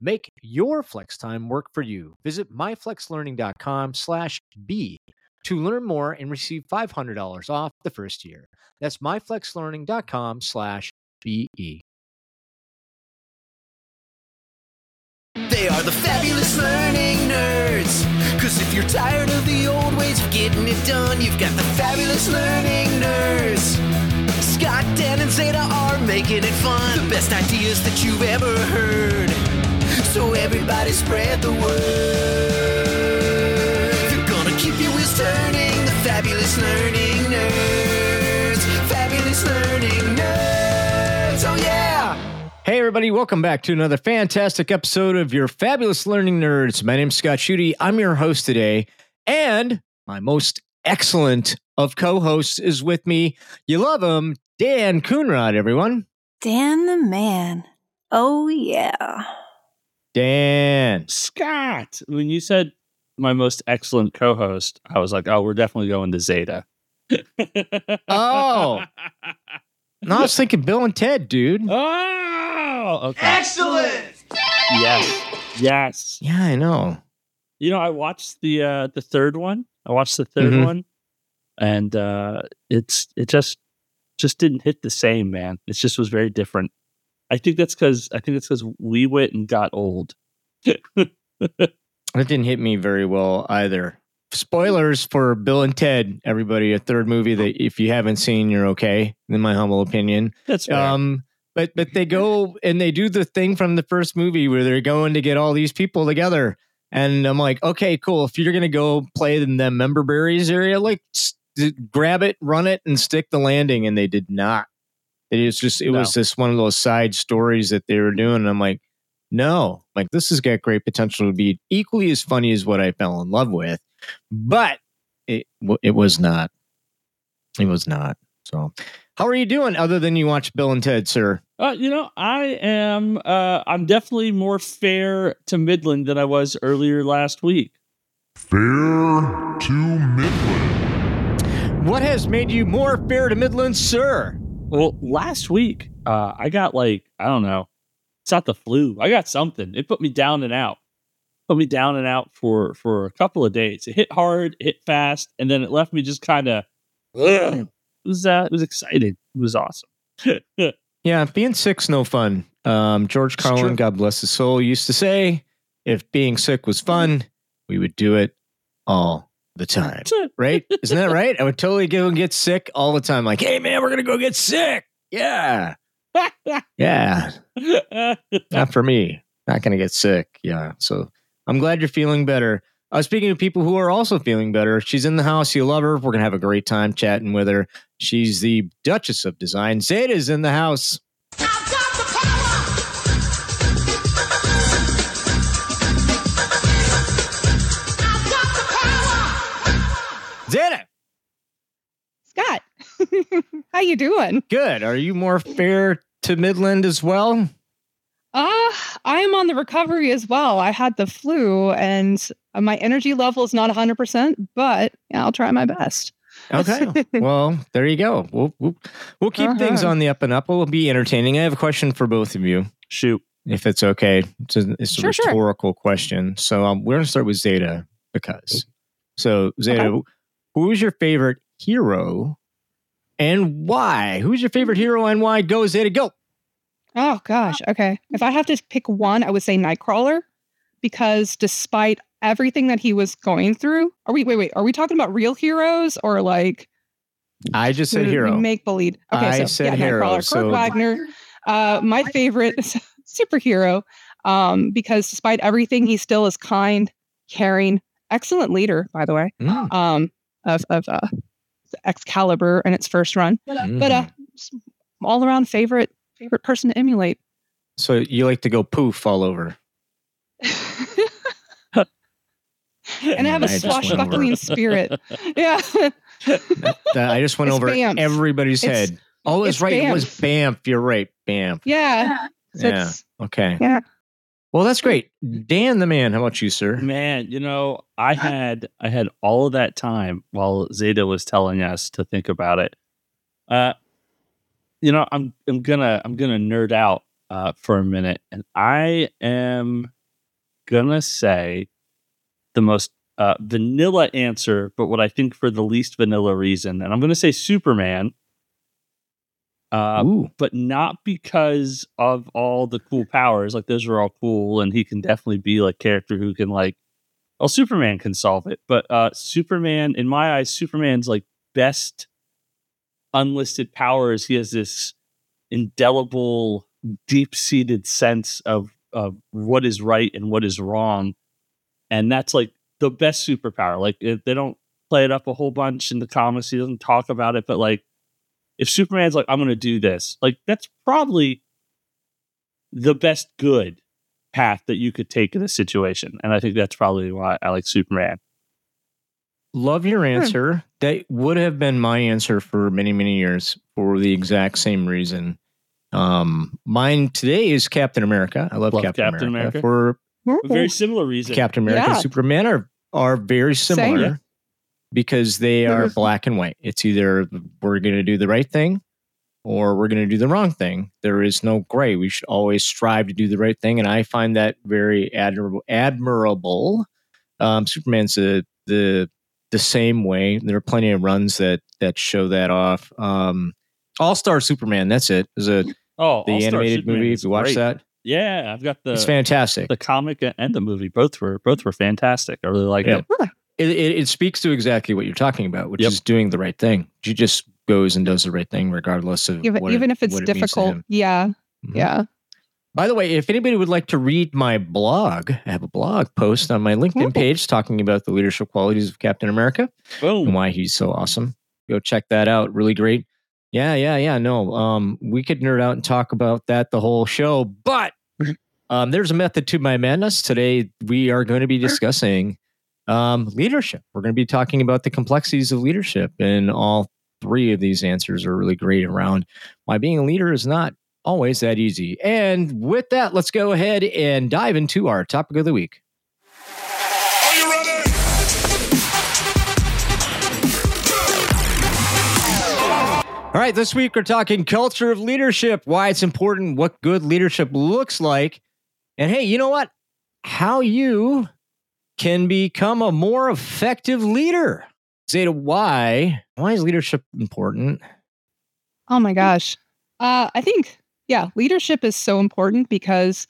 Make your flex time work for you. Visit myflexlearning.com slash B to learn more and receive $500 off the first year. That's myflexlearning.com slash BE. They are the fabulous learning nerds. Cause if you're tired of the old ways of getting it done, you've got the fabulous learning nerds. Scott, Dan, and Zeta are making it fun. The best ideas that you've ever heard. So everybody spread the word. They're gonna keep your wheels turning. The fabulous learning nerds. Fabulous learning nerds. Oh yeah. Hey, everybody, welcome back to another fantastic episode of your Fabulous Learning Nerds. My name's Scott Schutte. I'm your host today, and my most excellent of co hosts is with me. You love him, Dan Coonrod, everyone. Dan the man. Oh, yeah. Dan. Scott, when you said my most excellent co-host, I was like, oh, we're definitely going to Zeta. Oh. No, I was thinking Bill and Ted, dude. oh, okay. Excellent. Yes, yes. Yeah, I know. You know, I watched the uh the third one. I watched the 3rd Mhm. one, and uh it's it just just didn't hit the same, man. It just was very different. I think that's because I think that's because we went and got old. That didn't hit me very well either. Spoilers for Bill and Ted, everybody. A third movie that if you haven't seen, you're okay, in my humble opinion. That's fair. Um, but but they go and they do the thing from the first movie where they're going to get all these people together, and I'm like, okay, cool. If you're gonna go play in the member berries area, like grab it, run it, and stick the landing. And they did not. It was just it No. was just one of those side stories that they were doing. And I'm like, no, like this has got great potential to be equally as funny as what I fell in love with, but it it was not. It was not. So, how are you doing other than you watch Bill and Ted, sir? Uh, you know, I am. Uh, I'm definitely more fair to Midland than I was earlier last week. Fair to Midland. What has made you more fair to Midland, sir? Well, last week, uh, I got like I don't know. It's not the flu. I got something. It put me down and out. Put me down and out for for a couple of days. It hit hard, it hit fast, and then it left me just kind of. It was uh, it was exciting. It was awesome. Yeah, being sick's no fun. Um, George It's Carlin, true. God bless his soul, used to say, if being sick was fun, we would do it all the time. Right? Isn't that right? I would totally go and get sick all the time. Like, hey, man, we're going to go get sick. Yeah. Yeah. Not for me. Not going to get sick. Yeah. So I'm glad you're feeling better. Uh, speaking of people who are also feeling better, she's in the house. You love her. We're going to have a great time chatting with her. She's the Duchess of Design. Zeta's in the house. How you doing? good. Are you more fair to Midland as well? Uh, I'm on the recovery as well. I had the flu and my energy level is not 100%, but yeah, I'll try my best. Okay. well, there you go. We'll we'll, we'll keep things Uh-huh. on the up and up. We'll be entertaining. I have a question for both of you, Shoot. if it's okay. It's a, it's a Sure, sure. rhetorical question. So um, we're going to start with Zeta because. So Zeta, who is your favorite hero, and why? Who's your favorite hero and why? Go Zeta, go. Oh gosh. Okay. If I have to pick one, I would say Nightcrawler because despite everything that he was going through, are we wait, wait, are we talking about real heroes or like I just said hero. make believe? Okay, I so said yeah, hero, Nightcrawler. so- Kurt Wagner, uh, my favorite superhero, um, because despite everything, he still is kind, caring, excellent leader, by the way, Mm, um, of of uh, Excalibur in its first run. But uh, mm-hmm. uh all around favorite favorite person to emulate. So you like to go poof all over. and I have a swashbuckling spirit. Yeah. I just went it's over bamf. everybody's it's, head. Oh, all is right It was bamf. You're right, bamf. Yeah. yeah. So yeah. Okay. Yeah. Well, that's great. Dan the man, how about you, sir? Man, you know, I had I had all of that time while Zeta was telling us to think about it. Uh you know, I'm I'm gonna I'm gonna nerd out uh for a minute and I am gonna say the most uh vanilla answer, but what I think for the least vanilla reason, and I'm gonna say Superman. Uh but not because of all the cool powers. Like those are all cool, and he can definitely be like character who can like. Well, Superman can solve it, but uh Superman, in my eyes, Superman's like best unlisted powers. He has this indelible, deep-seated sense of of what is right and what is wrong, and that's like the best superpower. Like they don't play it up a whole bunch in the comics. He doesn't talk about it, but like if Superman's like, I'm going to do this, like that's probably the best good path that you could take in a situation. And I think that's probably why I like Superman. Love your answer. That would have been my answer for many, many years for the exact same reason. Um, mine today is Captain America. I love, Love Captain, Captain America. America. For A very similar reason. Captain America Yeah. and Superman are are very similar Same. Because they are black and white. It's either we're going to do the right thing or we're going to do the wrong thing. There is no gray. We should always strive to do the right thing, and I find that very admirable. Admirable. Um, Superman's the the the same way. There are plenty of runs that that show that off. Um, All Star Superman. That's it. Is a Oh, the All-Star animated Superman movie. If you watch great. that, Yeah, I've got the it's fantastic. the comic and the movie. Both were both were fantastic. I really like Yeah. it. It, it, it speaks to exactly what you're talking about, which Yep. is doing the right thing. She just goes and does the right thing, regardless of Even, what it- if it's what it means to difficult. him. Yeah. Mhm. Yeah. By the way, if anybody would like to read my blog, I have a blog post on my LinkedIn Ooh. page talking about the leadership qualities of Captain America and why he's so awesome. Go check that out. Really great. Yeah, yeah, yeah. No, um, we could nerd out and talk about that the whole show, but um, there's a method to my madness. Today, we are going to be discussing um, leadership. We're going to be talking about the complexities of leadership, and all three of these answers are really great around why being a leader is not always that easy. And with that, let's go ahead and dive into our topic of the week. Are you ready? All right, this week we're talking culture of leadership, why it's important, what good leadership looks like. And hey, you know what? How you can become a more effective leader. Zeta, why? Why is leadership important? Oh my gosh. Uh, I think, yeah, leadership is so important because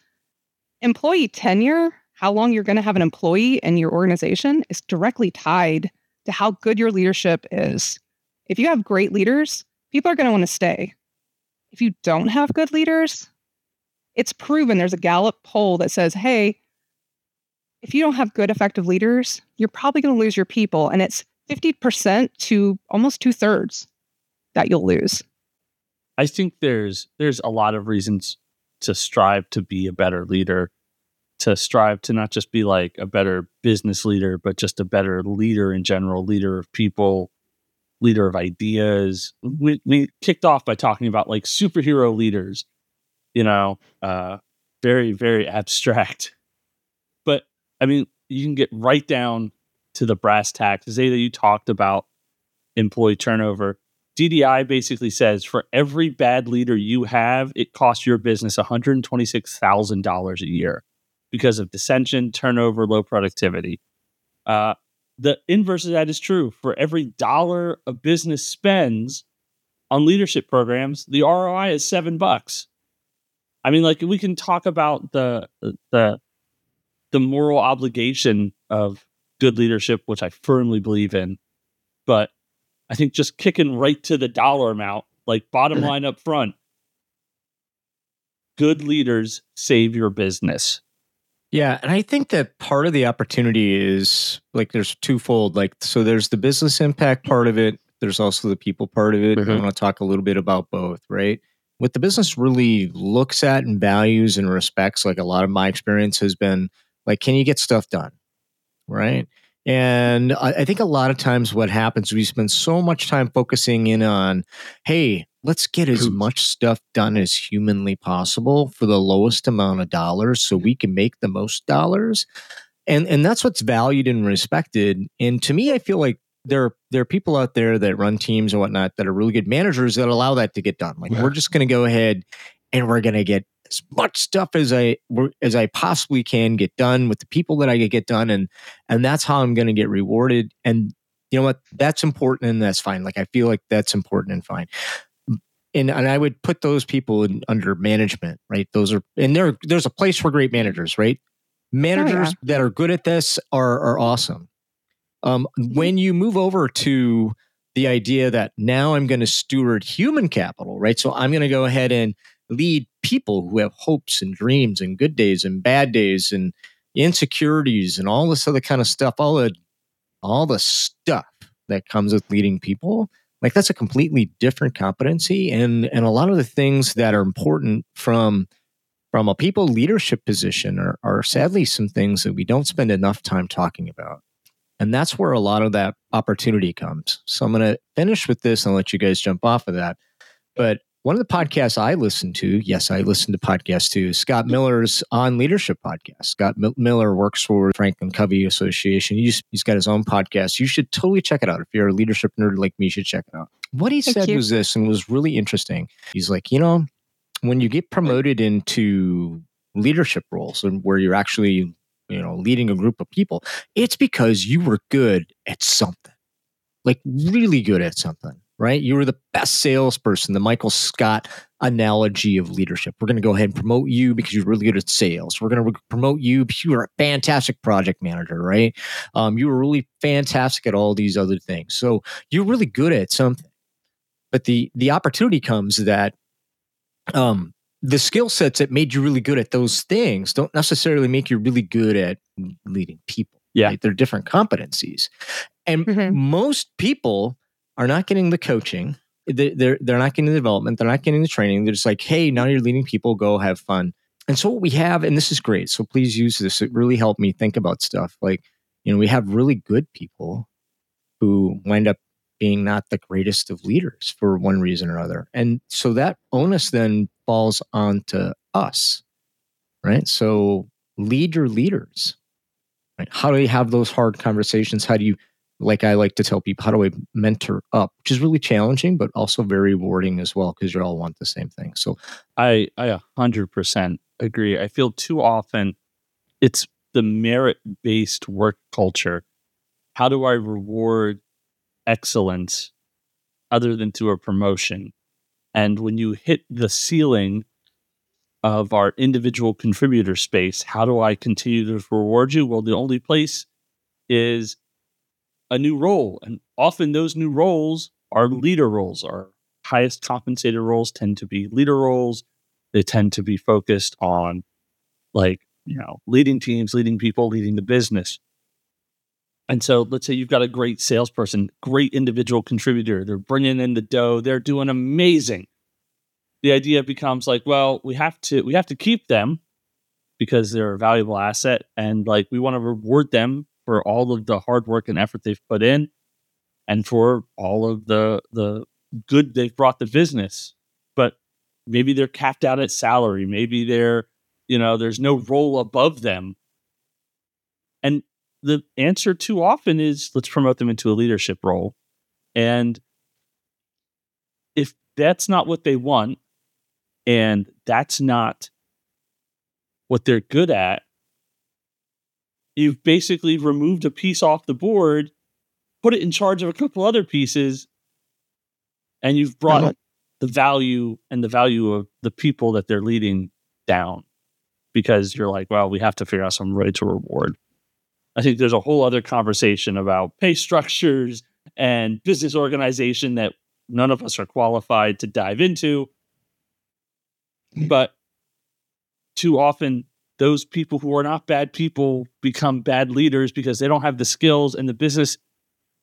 employee tenure, how long you're going to have an employee in your organization, is directly tied to how good your leadership is. If you have great leaders, people are going to want to stay. If you don't have good leaders, it's proven there's a Gallup poll that says, hey, if you don't have good, effective leaders, you're probably going to lose your people. And it's 50% to almost two thirds that you'll lose. I think there's there's a lot of reasons to strive to be a better leader, to strive to not just be like a better business leader, but just a better leader in general, leader of people, leader of ideas. We we kicked off by talking about like superhero leaders, you know, uh very very abstract. I mean, you can get right down to the brass tacks. Zeta, you talked about employee turnover. DDI basically says for every bad leader you have, it costs your business $126,000 a year because of dissension, turnover, low productivity. Uh, the inverse of that is true. For every dollar a business spends on leadership programs, the ROI is seven bucks. I mean, like we can talk about the the the moral obligation of good leadership, which I firmly believe in, but I think just kicking right to the dollar amount, like bottom line up front, good leaders save your business. Yeah, and I think that part of the opportunity is like there's twofold. Like, so there's the business impact part of it. There's also the people part of it. I Mhm. want to talk a little bit about both, right? What the business really looks at and values and respects, like a lot of my experience has been like, can you get stuff done? Right. And I, I think a lot of times what happens, we spend so much time focusing in on, hey, let's get as much stuff done as humanly possible for the lowest amount of dollars so we can make the most dollars. And and that's what's valued and respected. And to me, I feel like there there are people out there that run teams and whatnot that are really good managers that allow that to get done. Like we're just going to go ahead and we're going to get as much stuff as I as I possibly can get done with the people that I get done, and and that's how I'm going to get rewarded. And you know what? That's important and that's fine. Like I feel like that's important and fine. And and I would put those people in, under management, right? Those are and there there's a place for great managers, right? Managers that are good at this are are awesome. Um, when you move over to the idea that now I'm going to steward human capital, right? So I'm going to go ahead and lead people who have hopes and dreams and good days and bad days and insecurities and all this other kind of stuff, all the all the stuff that comes with leading people. Like that's a completely different competency and and a lot of the things that are important from from a people leadership position are, are sadly some things that we don't spend enough time talking about. And that's where a lot of that opportunity comes. So I'm going to finish with this and let you guys jump off of that. But one of the podcasts I listen to, yes, I listen to podcasts too, Scott Miller's On Leadership podcast. Scott M- Miller works for Franklin Covey Association. He's, he's got his own podcast. You should totally check it out. If you're a leadership nerd like me, you should check it out. What he Thank said you. was this and was really interesting. He's like, you know, when you get promoted into leadership roles and where you're actually, you know, leading a group of people, it's because you were good at something, like really good at something, right? You were the best salesperson, the Michael Scott analogy of leadership. We're going to go ahead and promote you because you're really good at sales. We're going to promote you because you are a fantastic project manager, right? Um, you were really fantastic at all these other things. So you're really good at something. But the the opportunity comes that um, the skill sets that made you really good at those things don't necessarily make you really good at leading people. Yeah. right? they're different competencies, and Mhm. most people are not getting the coaching. They- They're they're not getting the development. They're not getting the training. They're just like, hey, now you're leading people. Go have fun. And so what we have, and this is great. So please use this. It really helped me think about stuff. Like, you know, we have really good people who wind up being not the greatest of leaders for one reason or other. And so that onus then falls onto us, right? So lead your leaders. Right? How do you have those hard conversations? How do you, like I like to tell people, how do I mentor up? Which is really challenging, but also very rewarding as well because you all want the same thing. So I I a hundred percent agree. I feel too often it's the merit based work culture. How do I reward excellence other than through a promotion? And when you hit the ceiling of our individual contributor space, how do I continue to reward you? Well, the only place is a new role. And often those new roles are mm. leader roles. Our highest compensated roles tend to be leader roles. They tend to be focused on like, you know, leading teams, leading people, leading the business. And so let's say you've got a great salesperson, great individual contributor. They're bringing in the dough. They're doing amazing. The idea becomes like, well, we have to we have to keep them because they're a valuable asset and like we want to reward them for all of the hard work and effort they've put in and for all of the the good they've brought the business. But maybe they're capped out at salary. Maybe they're you know there's no role above them. And the answer too often is let's promote them into a leadership role. And if that's not what they want and that's not what they're good at you've basically removed a piece off the board put it in charge of a couple other pieces and you've brought Uh-huh. the value and the value of the people that they're leading down because you're like well we have to figure out some way to reward. I think there's a whole other conversation about pay structures and business organization that none of us are qualified to dive into. But too often those people who are not bad people become bad leaders because they don't have the skills and the business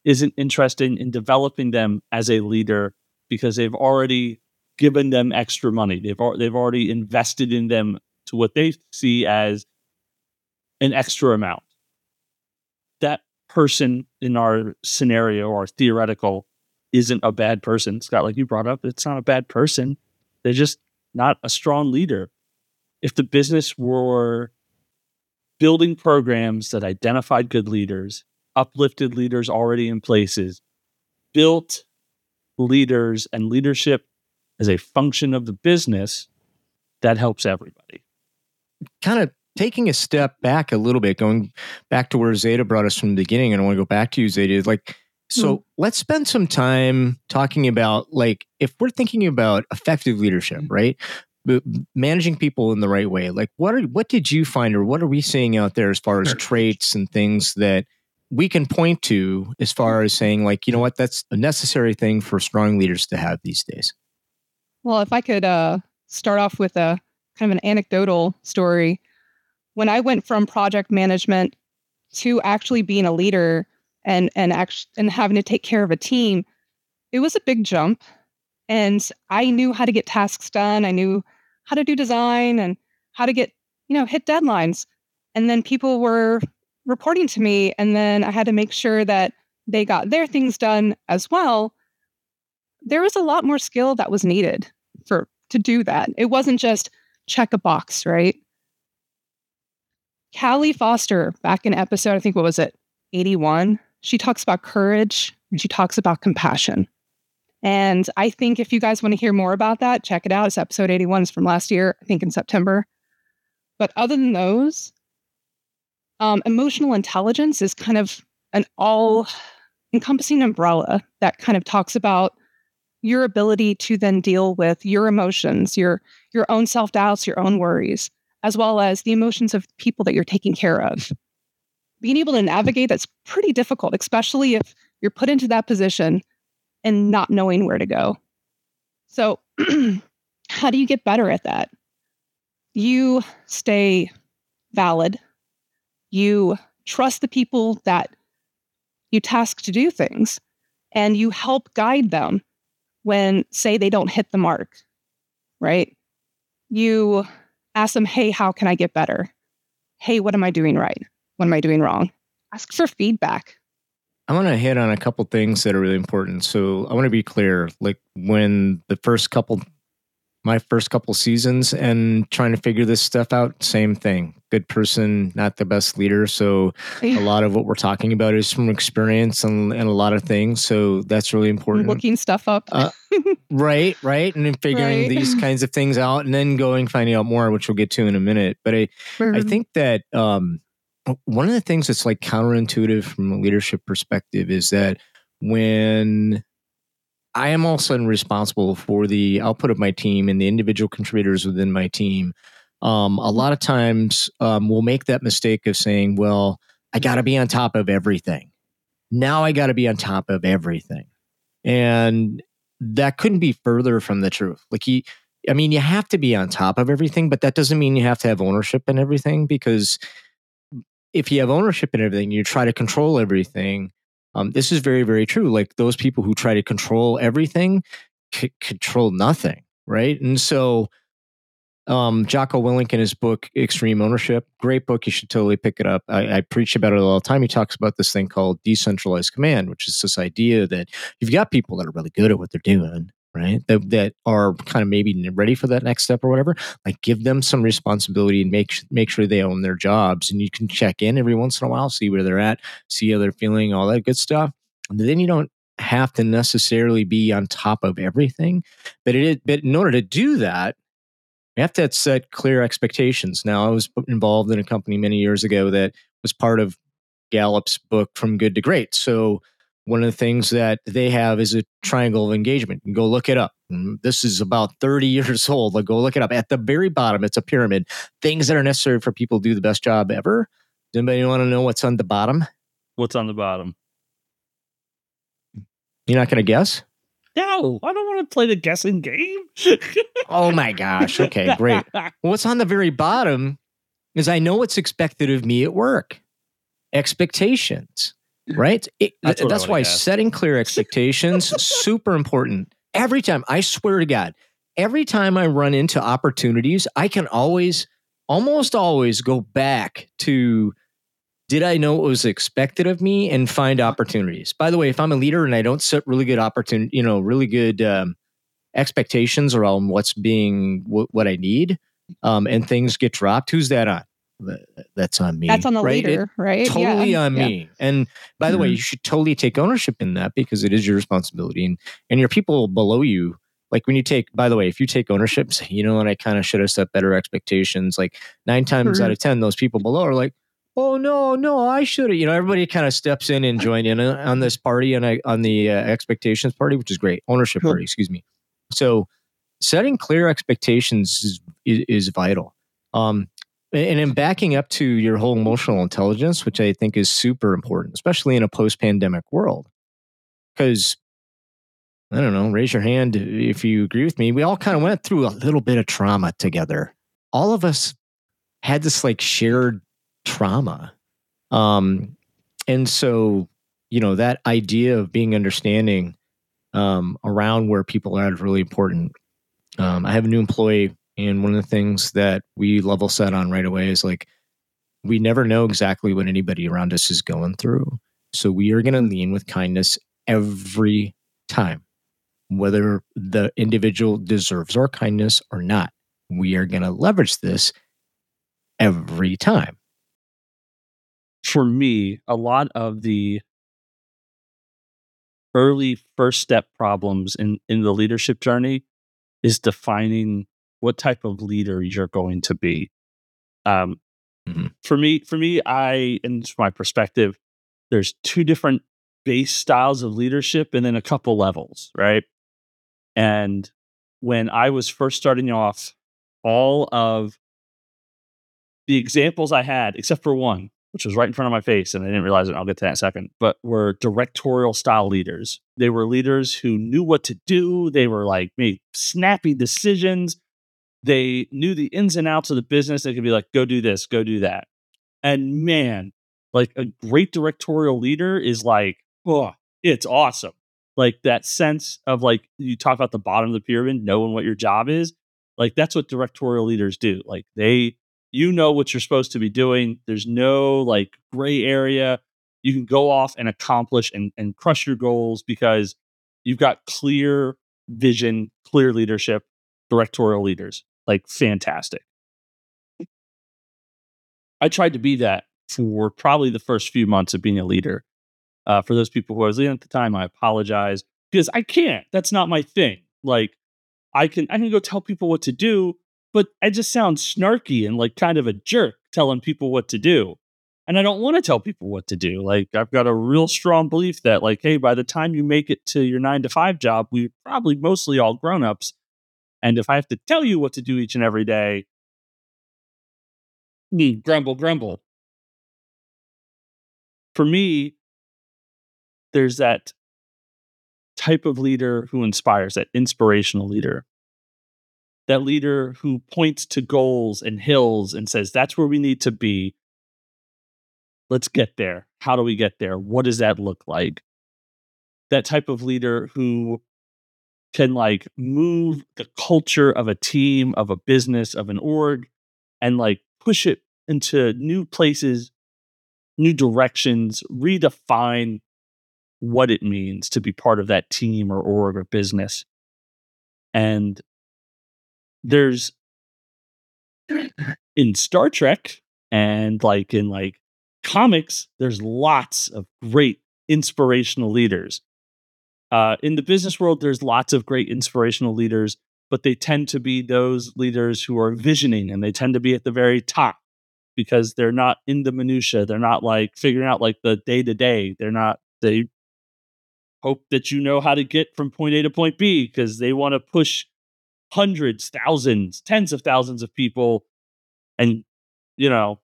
isn't interested in developing them as a leader because they've already given them extra money. They've they've already invested in them to what they see as an extra amount. That person in our scenario or theoretical isn't a bad person. Scott, like you brought up, it's not a bad person. They're just not a strong leader. If the business were building programs that identified good leaders, uplifted leaders already in places, built leaders and leadership as a function of the business, that helps everybody. kind of taking a step back a little bit, going back to where Zeta brought us from the beginning, and I want to go back to you, Zeta. Like, so hmm. let's spend some time talking about like if we're thinking about effective leadership, hmm. right? But managing people in the right way. Like, what are what did you find, or what are we seeing out there as far as Sure. traits and things that we can point to as far as saying, like, you know what, that's a necessary thing for strong leaders to have these days. Well, if I could uh, start off with a kind of an anecdotal story. When I went from project management to actually being a leader and and act- and having to take care of a team, it was a big jump. And I knew how to get tasks done. I knew how to do design and how to get, you know, hit deadlines. And then people were reporting to me and then I had to make sure that they got their things done as well. There was a lot more skill that was needed for to do that. It wasn't just check a box, right? Callie Foster, back in episode, I think what was it, 81, she talks about courage and she talks about compassion. And I think if you guys want to hear more about that, check it out. It's episode 81 it's from last year, I think in September. But other than those, um, emotional intelligence is kind of an all encompassing umbrella that kind of talks about your ability to then deal with your emotions, your your own self-doubts, your own worries, as well as the emotions of people that you're taking care of. Being able to navigate that's pretty difficult, especially if you're put into that position and not knowing where to go. So, how do you get better at that? You stay valid. You trust the people that you task to do things, and you help guide them when, say, they don't hit the mark, right? You ask them, hey, how can I get better? Hey, what am I doing right? What am I doing wrong? Ask for feedback. I want to hit on a couple things that are really important. So I want to be clear. Like when the first couple, my first couple seasons, and trying to figure this stuff out, same thing. Good person, not the best leader. So a lot of what we're talking about is from experience and, and a lot of things. So that's really important. Looking stuff up. Uh, right, right, and then figuring Right. these kinds of things out, and then going finding out more, which we'll get to in a minute. But I, I think that um, one of the things that's like counterintuitive from a leadership perspective is that when I am all of a sudden responsible for the output of my team and the individual contributors within my team, um, a lot of times um, we'll make that mistake of saying, well, I got to be on top of everything. Now I got to be on top of everything. And that couldn't be further from the truth. Like, he, I mean, you have to be on top of everything, but that doesn't mean you have to have ownership in everything because if you have ownership in everything, you try to control everything. Um, this is very, very true. Like those people who try to control everything c- control nothing, right? And so, um, Jocko Willink in his book Extreme Ownership, great book. You should totally pick it up. I, I preach about it all the time. He talks about this thing called decentralized command, which is this idea that you've got people that are really good at what they're doing, right? That that are kind of maybe ready for that next step or whatever. Like give them some responsibility and make make sure they own their jobs, and you can check in every once in a while, see where they're at, see how they're feeling, all that good stuff. And then you don't have to necessarily be on top of everything, but it but in order to do that, you have to set clear expectations. Now, I was involved in a company many years ago that was part of Gallup's book From Good to Great. So one of the things that they have is a triangle of engagement. Go look it up. Mm, This is about 30 years old. Like go look it up. At the very bottom, it's a pyramid. Things that are necessary for people to do the best job ever. Does anybody want to know what's on the bottom? What's on the bottom? You're not going to guess? No, I don't want to play the guessing game. Oh my gosh. Okay, great. What's on the very bottom is I know what's expected of me at work. Expectations, right? It- That's that's why setting clear expectations super important. Every time, I swear to God, every time I run into opportunities, I can always, almost always go back to did I know what was expected of me and find opportunities? By the way, if I'm a leader and I don't set really good opportunity, you know, really good um, expectations around what's being w- what I need, um, and things get dropped, who's that on? Th- That's on me. That's on the right? It- leader, right? totally yeah. on yeah. me. And by the way, Mhm. you should totally take ownership in that because it is your responsibility. And and your people below you, like when you take, by the way, if you take ownership, say, you know, and I kind of should have set better expectations. Like nine times Mhm. out of ten, those people below are like, oh no, no, I should have. You know, everybody kind of steps in and join in on on this party and I on the uh, expectations party, which is great. Ownership Cool. party, excuse me. So setting clear expectations is is, is vital. Um, and in backing up to your whole emotional intelligence, which I think is super important, especially in a post pandemic world. Because I don't know, raise your hand if you agree with me. We all kind of went through a little bit of trauma together. All of us had this like shared trauma. Um, and so, you know, that idea of being understanding um, around where people are is really important. Um, I have a new employee, and one of the things that we level set on right away is like, we never know exactly what anybody around us is going through. So we are going to lean with kindness every time, whether the individual deserves our kindness or not. We are going to leverage this every time. for me, a lot of the early first step problems in, in the leadership journey is defining what type of leader you're going to be. Um, Mhm. For me, for me, I and my perspective, there's two different base styles of leadership and then a couple levels, right? And when I was first starting off, all of the examples I had, except for one, which was right in front of my face, and I didn't realize it. I'll get to that in a second. But were directorial style leaders. They were leaders who knew what to do. They were like made snappy decisions. They knew the ins and outs of the business. They could be like, go do this, go do that. And man, like a great directorial leader is like, oh, it's awesome. Like that sense of like you talk about the bottom of the pyramid, knowing what your job is. Like that's what directorial leaders do. Like they you know what you're supposed to be doing. There's no like gray area. You can go off and accomplish and, and crush your goals because you've got clear vision, clear leadership, directorial leaders. Like fantastic. I tried to be that for probably the first few months of being a leader. Uh, for those people who I was leading at the time, I apologize because I can't. That's not my thing. Like I can I can go tell people what to do, but I just sound snarky and like kind of a jerk telling people what to do. And I don't want to tell people what to do. Like I've got a real strong belief that like, hey, by the time you make it to your nine to five job, we're probably mostly all grown-ups. And if I have to tell you what to do each and every day, mm, grumble, grumble. For me, there's that type of leader who inspires, that inspirational leader that leader who points to goals and hills and says, that's where we need to be. Let's get there. How do we get there? What does that look like? That type of leader who can like move the culture of a team, of a business, of an org, and like push it into new places, new directions, redefine what it means to be part of that team or org or business. And there's in Star Trek and like in like comics, there's lots of great inspirational leaders. Uh, in the business world, there's lots of great inspirational leaders, but they tend to be those leaders who are visioning and they tend to be at the very top because they're not in the minutia. They're not like figuring out like the day to day. They're not, they hope that you know how to get from point A to point B because they want to push hundreds, thousands, tens of thousands of people and, you know,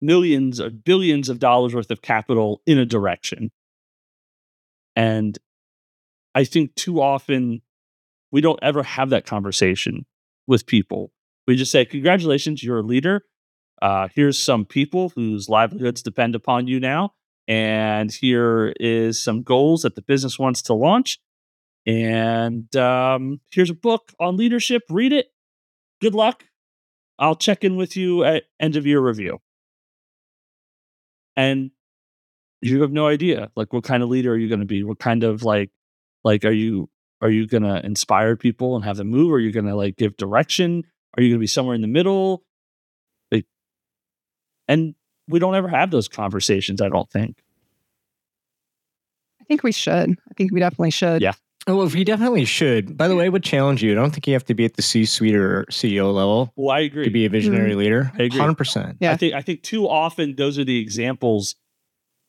millions or billions of dollars worth of capital in a direction. And I think too often we don't ever have that conversation with people. We just say, Congratulations, you're a leader. Uh, here's some people whose livelihoods depend upon you now. And here is some goals that the business wants to launch. And um, here's a book on leadership. Read it. Good luck. I'll check in with you at end of year review. and you have no idea like what kind of leader are you going to be what kind of like like are you are you going to inspire people and have them move are you going to like give direction are you going to be somewhere in the middle like and we don't ever have those conversations i don't think I think we should. I think we definitely should. Yeah. Oh, well, we definitely should. By the way, I would challenge you. I don't think you have to be at the C-suite or CEO level well i agree to be a visionary mm-hmm. leader. I agree. Hundred percent. Yeah. I think I think too often those are the examples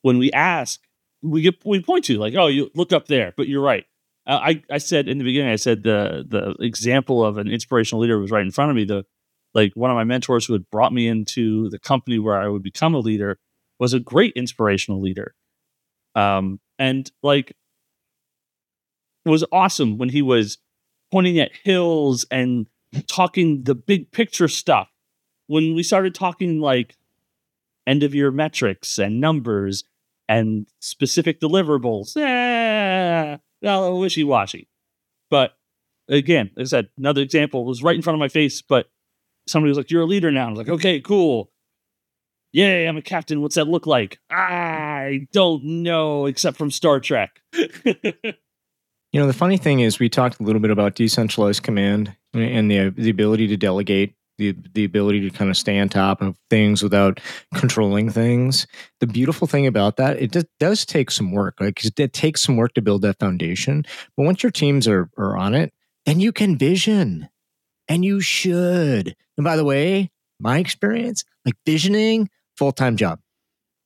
when we ask, we get we point to like, oh, you look up there, but you're right. Uh, I I said in the beginning, I said the the example of an inspirational leader was right in front of me. The like one of my mentors who had brought me into the company where I would become a leader was a great inspirational leader. Um, and like it was awesome when he was pointing at hills and talking the big picture stuff when we started talking like end of year metrics and numbers and specific deliverables, eh, well, wishy washy. But again, like I said, another example was right in front of my face, but somebody was like, You're a leader now. I was like, Okay, cool. Yay, I'm a captain. What's that look like? I don't know, except from Star Trek. You know, the funny thing is, we talked a little bit about decentralized command and the the ability to delegate, the the ability to kind of stay on top of things without controlling things. The beautiful thing about that, it does, does take some work. Like it takes some work to build that foundation. But once your teams are are on it, then you can vision, and you should. And by the way, my experience, like visioning, full time job.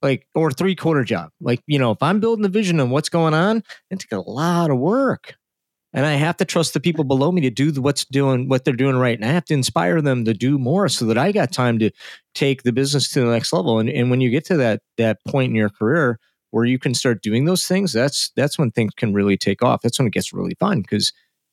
Like or three quarter job. Like you know, if I'm building the vision on what's going on, it takes a lot of work and I have to trust the people below me to do what's doing what they're doing right, and I have to inspire them to do more so that I got time to take the business to the next level. And and when you get to that that point in your career where you can start doing those things, that's that's when things can really take off. That's when it gets really fun because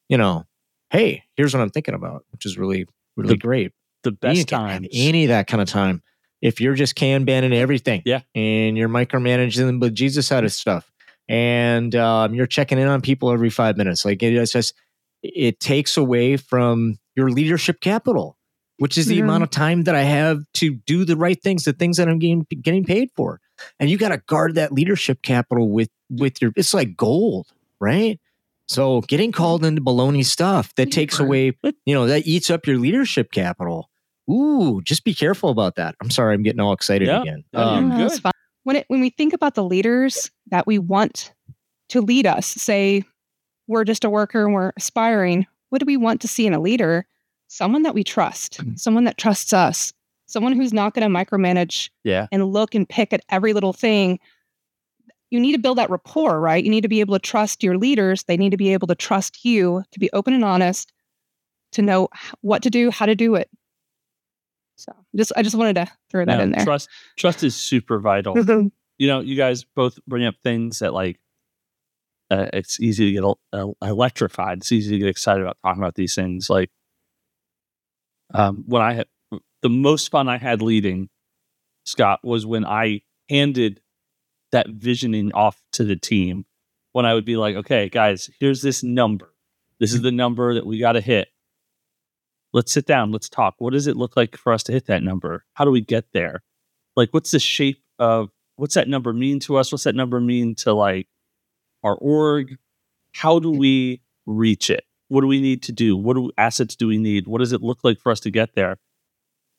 you know, hey, here's what I'm thinking about, which is really really The great. the best times. any of that kind of time if you're just can banning everything. Yeah. And you're micromanaging the Jesus out of stuff. And um, you're checking in on people every five minutes. Like it- it's just it takes away from your leadership capital, which is the Yeah. amount of time that I have to do the right things, the things that I'm getting getting paid for. And you got to guard that leadership capital with with your it's like gold, right? So getting called into baloney stuff that takes away, you know, that eats up your leadership capital. Ooh, just be careful about that. I'm sorry, I'm getting all excited Yeah. again. Yeah, you're Um, No, that's good. fine. When it when we think about the leaders that we want to lead us, say we're just a worker and we're aspiring, what do we want to see in a leader? Someone that we trust, Mm. someone that trusts us, someone who's not going to micromanage Yeah. and look and pick at every little thing. You need to build that rapport, right? You need to be able to trust your leaders. They need to be able to trust you to be open and honest, to know what to do, how to do it. So, just I just wanted to throw that No, in there. Trust trust is super vital. You know, you guys both bring up things that like uh, it's easy to get uh, electrified. It's easy to get excited about talking about these things. Like um, when I had the most fun I had leading Scott was when I handed that visioning off to the team. When I would be like, okay, guys, here's this number. This is the number that we got to hit. Let's sit down. Let's talk. What does it look like for us to hit that number? How do we get there? Like, what's the shape of what's that number mean to us? What's that number mean to like our org? How do we reach it? What do we need to do? What do, assets do we need? What does it look like for us to get there?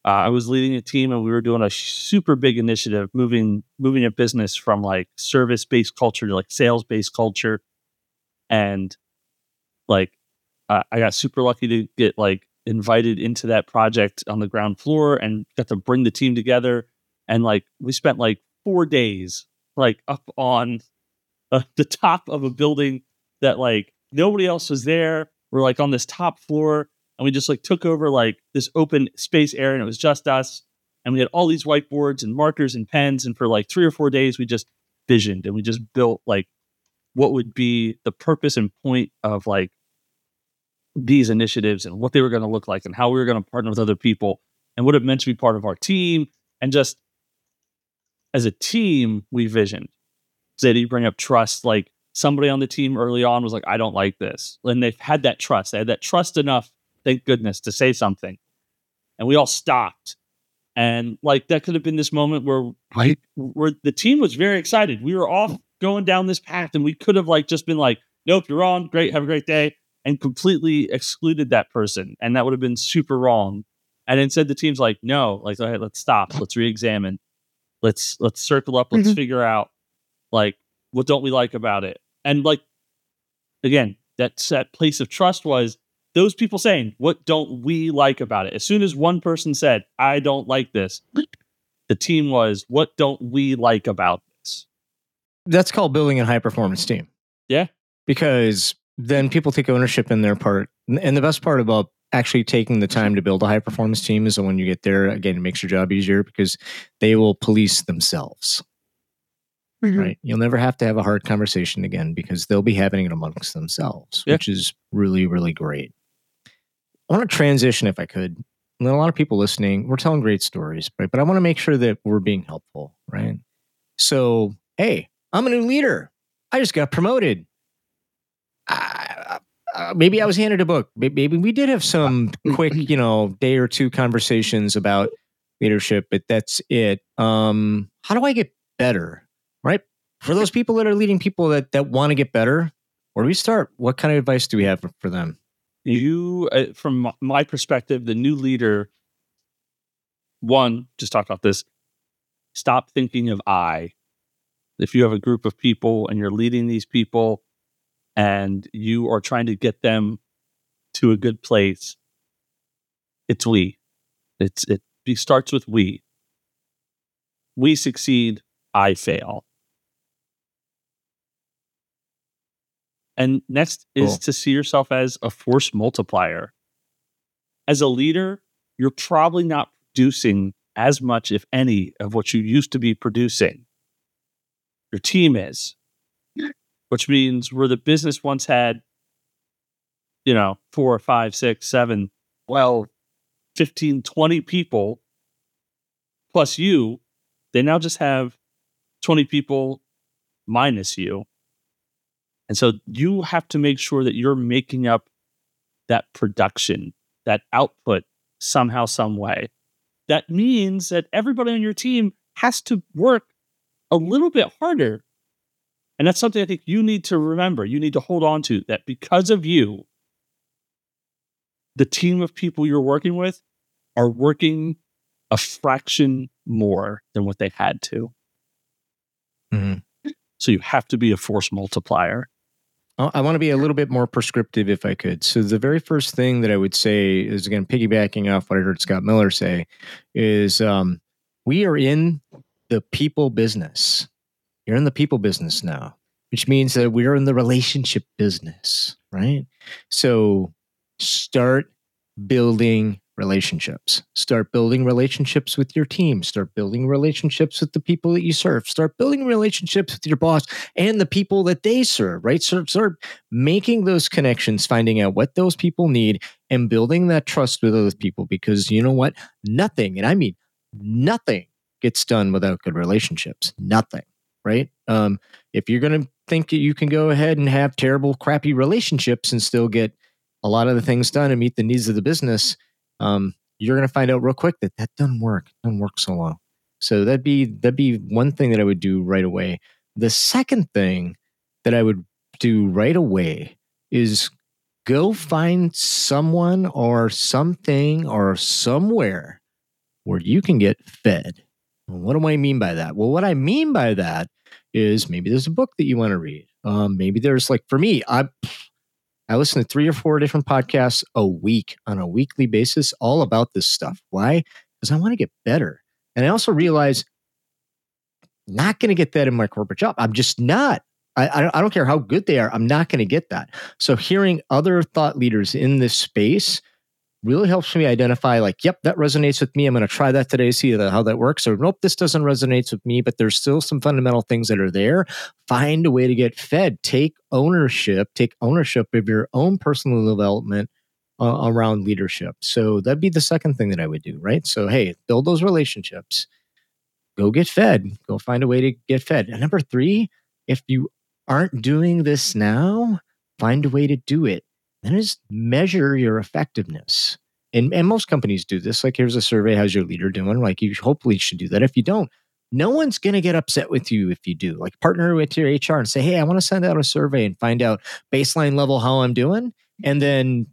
Uh, I was leading a team and we were doing a super big initiative, moving moving a business from like service based culture to like sales based culture, and like uh, I got super lucky to get like invited into that project on the ground floor and got to bring the team together, and like we spent like four days like up on uh, the top of a building that like nobody else was there. We're like on this top floor and we just like took over like this open space area and it was just us and we had all these whiteboards and markers and pens and for like three or four days we just visioned and we just built like what would be the purpose and point of like these initiatives and what they were going to look like and how we were going to partner with other people and what it meant to be part of our team and just as a team we visioned. Zeddy, you bring up trust like somebody on the team early on was like i don't like this. And they've had that trust. They had that trust enough thank goodness to say something. And we all stopped. And like that could have been this moment where like where the team was very excited. We were off mm. going down this path and we could have like just been like, nope, you're wrong. Great, have a great day. And completely excluded that person. And that would have been super wrong. And instead the team's like, no, like, all right, let's stop. Let's re-examine. Let's let's circle up. Let's Mhm. figure out like what don't we like about it. And like again, that that place of trust was those people saying, What don't we like about it? As soon as one person said, I don't like this, the team was, What don't we like about this? That's called building a high performance team. Yeah. Because then people take ownership in their part. And- And the best part about actually taking the time to build a high performance team is that when you get there, again, it makes your job easier because they will police themselves. Mhm. right? You'll never have to have a hard conversation again because they'll be having it amongst themselves, Yeah. which is really, really great. I want to transition if I could. And a lot of people listening, we're telling great stories, right? But I want to make sure that we're being helpful, right? So, hey, I'm a new leader. I just got promoted. I, uh, maybe I was handed a book. Maybe we did have some quick, you know, day or two conversations about leadership, but that's it. Um, how do I get better? Right? For those people that are leading people that that want to get better, where do we start? What kind of advice do we have for, for them? You, uh, from my perspective, the new leader, one, just talked about this, stop thinking of I. If you have a group of people and you're leading these people and you are trying to get them to a good place, it's we. It's it starts with we. We succeed, I fail. And next is Cool. to see yourself as a force multiplier. As a leader, you're probably not producing as much, if any, of what you used to be producing. Your team is, which means where the business once had, you know, four, five, six, seven, well, 15, 20 people plus you, they now just have 20 people minus you. And so you have to make sure that you're making up that production, that output somehow, some way. That means that everybody on your team has to work a little bit harder. And that's something I think you need to remember. You need to hold on to that because of you, the team of people you're working with are working a fraction more than what they had to. Mhm. So you have to be a force multiplier. I I want to be a little bit more prescriptive if I could. So, the very first thing that I would say is again, piggybacking off what I heard Scott Miller say, is um, we are in the people business. You're in the people business now, which means that we're in the relationship business, right? So, start building relationships. Start building relationships with your team. Start building relationships with the people that you serve. Start building relationships with your boss and the people that they serve, right? Start, start making those connections, finding out what those people need, and building that trust with those people. Because you know what? Nothing, and I mean nothing, gets done without good relationships. Nothing, right? Um, if you're going to think that you can go ahead and have terrible, crappy relationships and still get a lot of the things done and meet the needs of the business, um, you're going to find out real quick that that doesn't work. Doesn't work so long. So that'd be that'd be one thing that I would do right away. The second thing that I would do right away is go find someone or something or somewhere where you can get fed. What do I mean by that? Well, what I mean by that is maybe there's a book that you want to read. Um, maybe there's like for me, I I listen to three or four different podcasts a week on a weekly basis, all about this stuff. Why? Because I want to get better. And I also realize not going to get that in my corporate job. I'm just not. I, I don't care how good they are. I'm not going to get that. So hearing other thought leaders in this space really helps me identify like, yep, that resonates with me. I'm going to try that today, see how that works. Or nope, this doesn't resonate with me, but there's still some fundamental things that are there. Find a way to get fed. Take ownership. Take ownership of your own personal development uh, around leadership. So that'd be the second thing that I would do, right? So hey, build those relationships. Go get fed. Go find a way to get fed. And number three, if you aren't doing this now, find a way to do it. Then just measure your effectiveness and, and most companies do this. Like, here's a survey. How's your leader doing? Like, you hopefully should do that. If you don't, no one's going to get upset with you if you do. Like, partner with your HR and say, hey, I want to send out a survey and find out baseline level how I'm doing. And then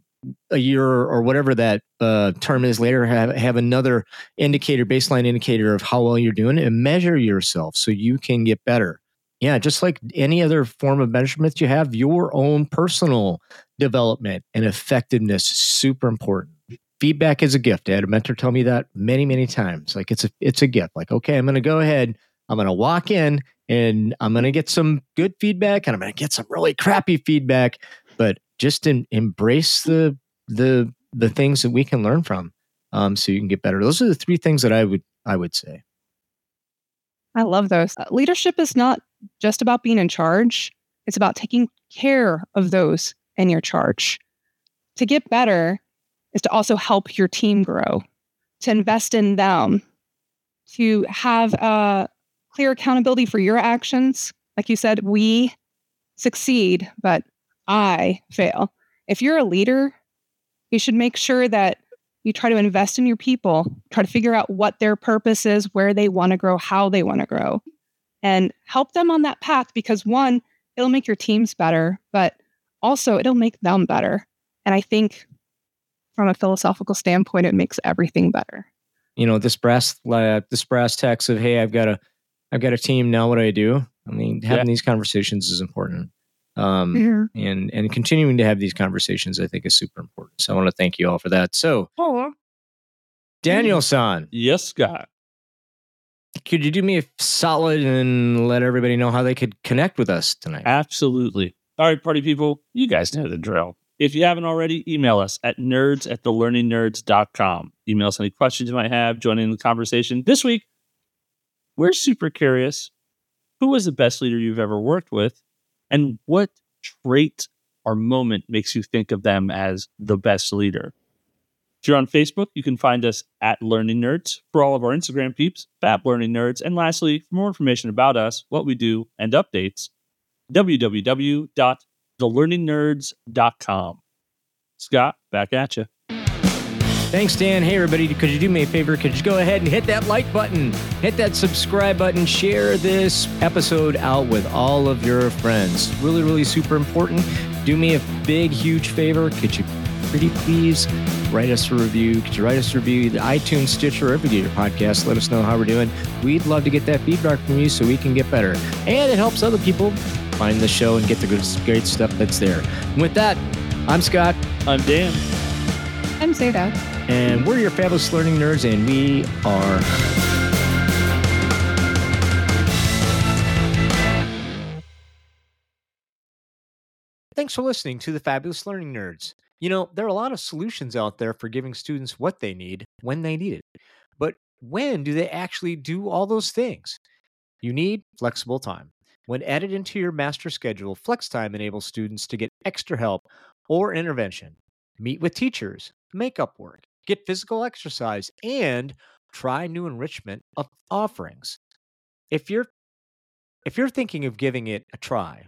a year or whatever that uh, term is later, have, have another indicator, baseline indicator of how well you're doing and measure yourself so you can get better. Yeah, just like any other form of measurement you have, your own personal development and effectiveness is super important. Feedback is a gift. I had a mentor tell me that many, many times. Like it's a it's a gift. Like, okay, I'm gonna go ahead, I'm gonna walk in and I'm gonna get some good feedback and I'm gonna get some really crappy feedback. But just in, embrace the the the things that we can learn from um, so you can get better. Those are the three things that I would I would say. I love those. Uh, leadership is not just about being in charge. It's about taking care of those in your charge. To get better is to also help your team grow, to invest in them, to have a clear accountability for your actions. Like you said, we succeed, but I fail. If you're a leader, you should make sure that you try to invest in your people, try to figure out what their purpose is, where they want to grow, how they want to grow, and help them on that path because one, it'll make your teams better, but also it'll make them better. And I think from a philosophical standpoint, it makes everything better. You know, this brass uh, this brass text of hey, I've got a I've got a team now. What do I do? I mean, having yeah. these conversations is important um, yeah. and and continuing to have these conversations i think is super important so i want to thank you all for that so oh. daniel san yes scott could you do me a solid and let everybody know how they could connect with us tonight absolutely all right party people you guys know the drill if you haven't already, email us at nerds at thelearningnerds.com. Email us any questions you might have, join in the conversation. This week, we're super curious who was the best leader you've ever worked with? And what trait or moment makes you think of them as the best leader? If you're on Facebook, you can find us at Learning Nerds. For all of our Instagram peeps, Fab Learning Nerds. And lastly, for more information about us, what we do, and updates, www.thelearningnerds.com. Scott, back at you. Thanks, Dan. Hey, everybody. Could you do me a favor? Could you go ahead and hit that like button, hit that subscribe button, share this episode out with all of your friends? Really, really super important. Do me a big, huge favor. Could you pretty please write us a review? Could you write us a review? The iTunes, Stitcher, wherever you get your podcast. Let us know how we're doing. We'd love to get that feedback from you so we can get better. And it helps other people find the show and get the good, great stuff that's there. And with that, I'm Scott. I'm Dan. I'm Zeta. And we're your fabulous learning nerds, and we are. Thanks for listening to the Fabulous Learning Nerds. You know, there are a lot of solutions out there for giving students what they need when they need it. But when do they actually do all those things? You need flexible time. When added into your master schedule, Flex Time enables students to get extra help or intervention, meet with teachers, make up work, get physical exercise, and try new enrichment of offerings. If you're if you're thinking of giving it a try,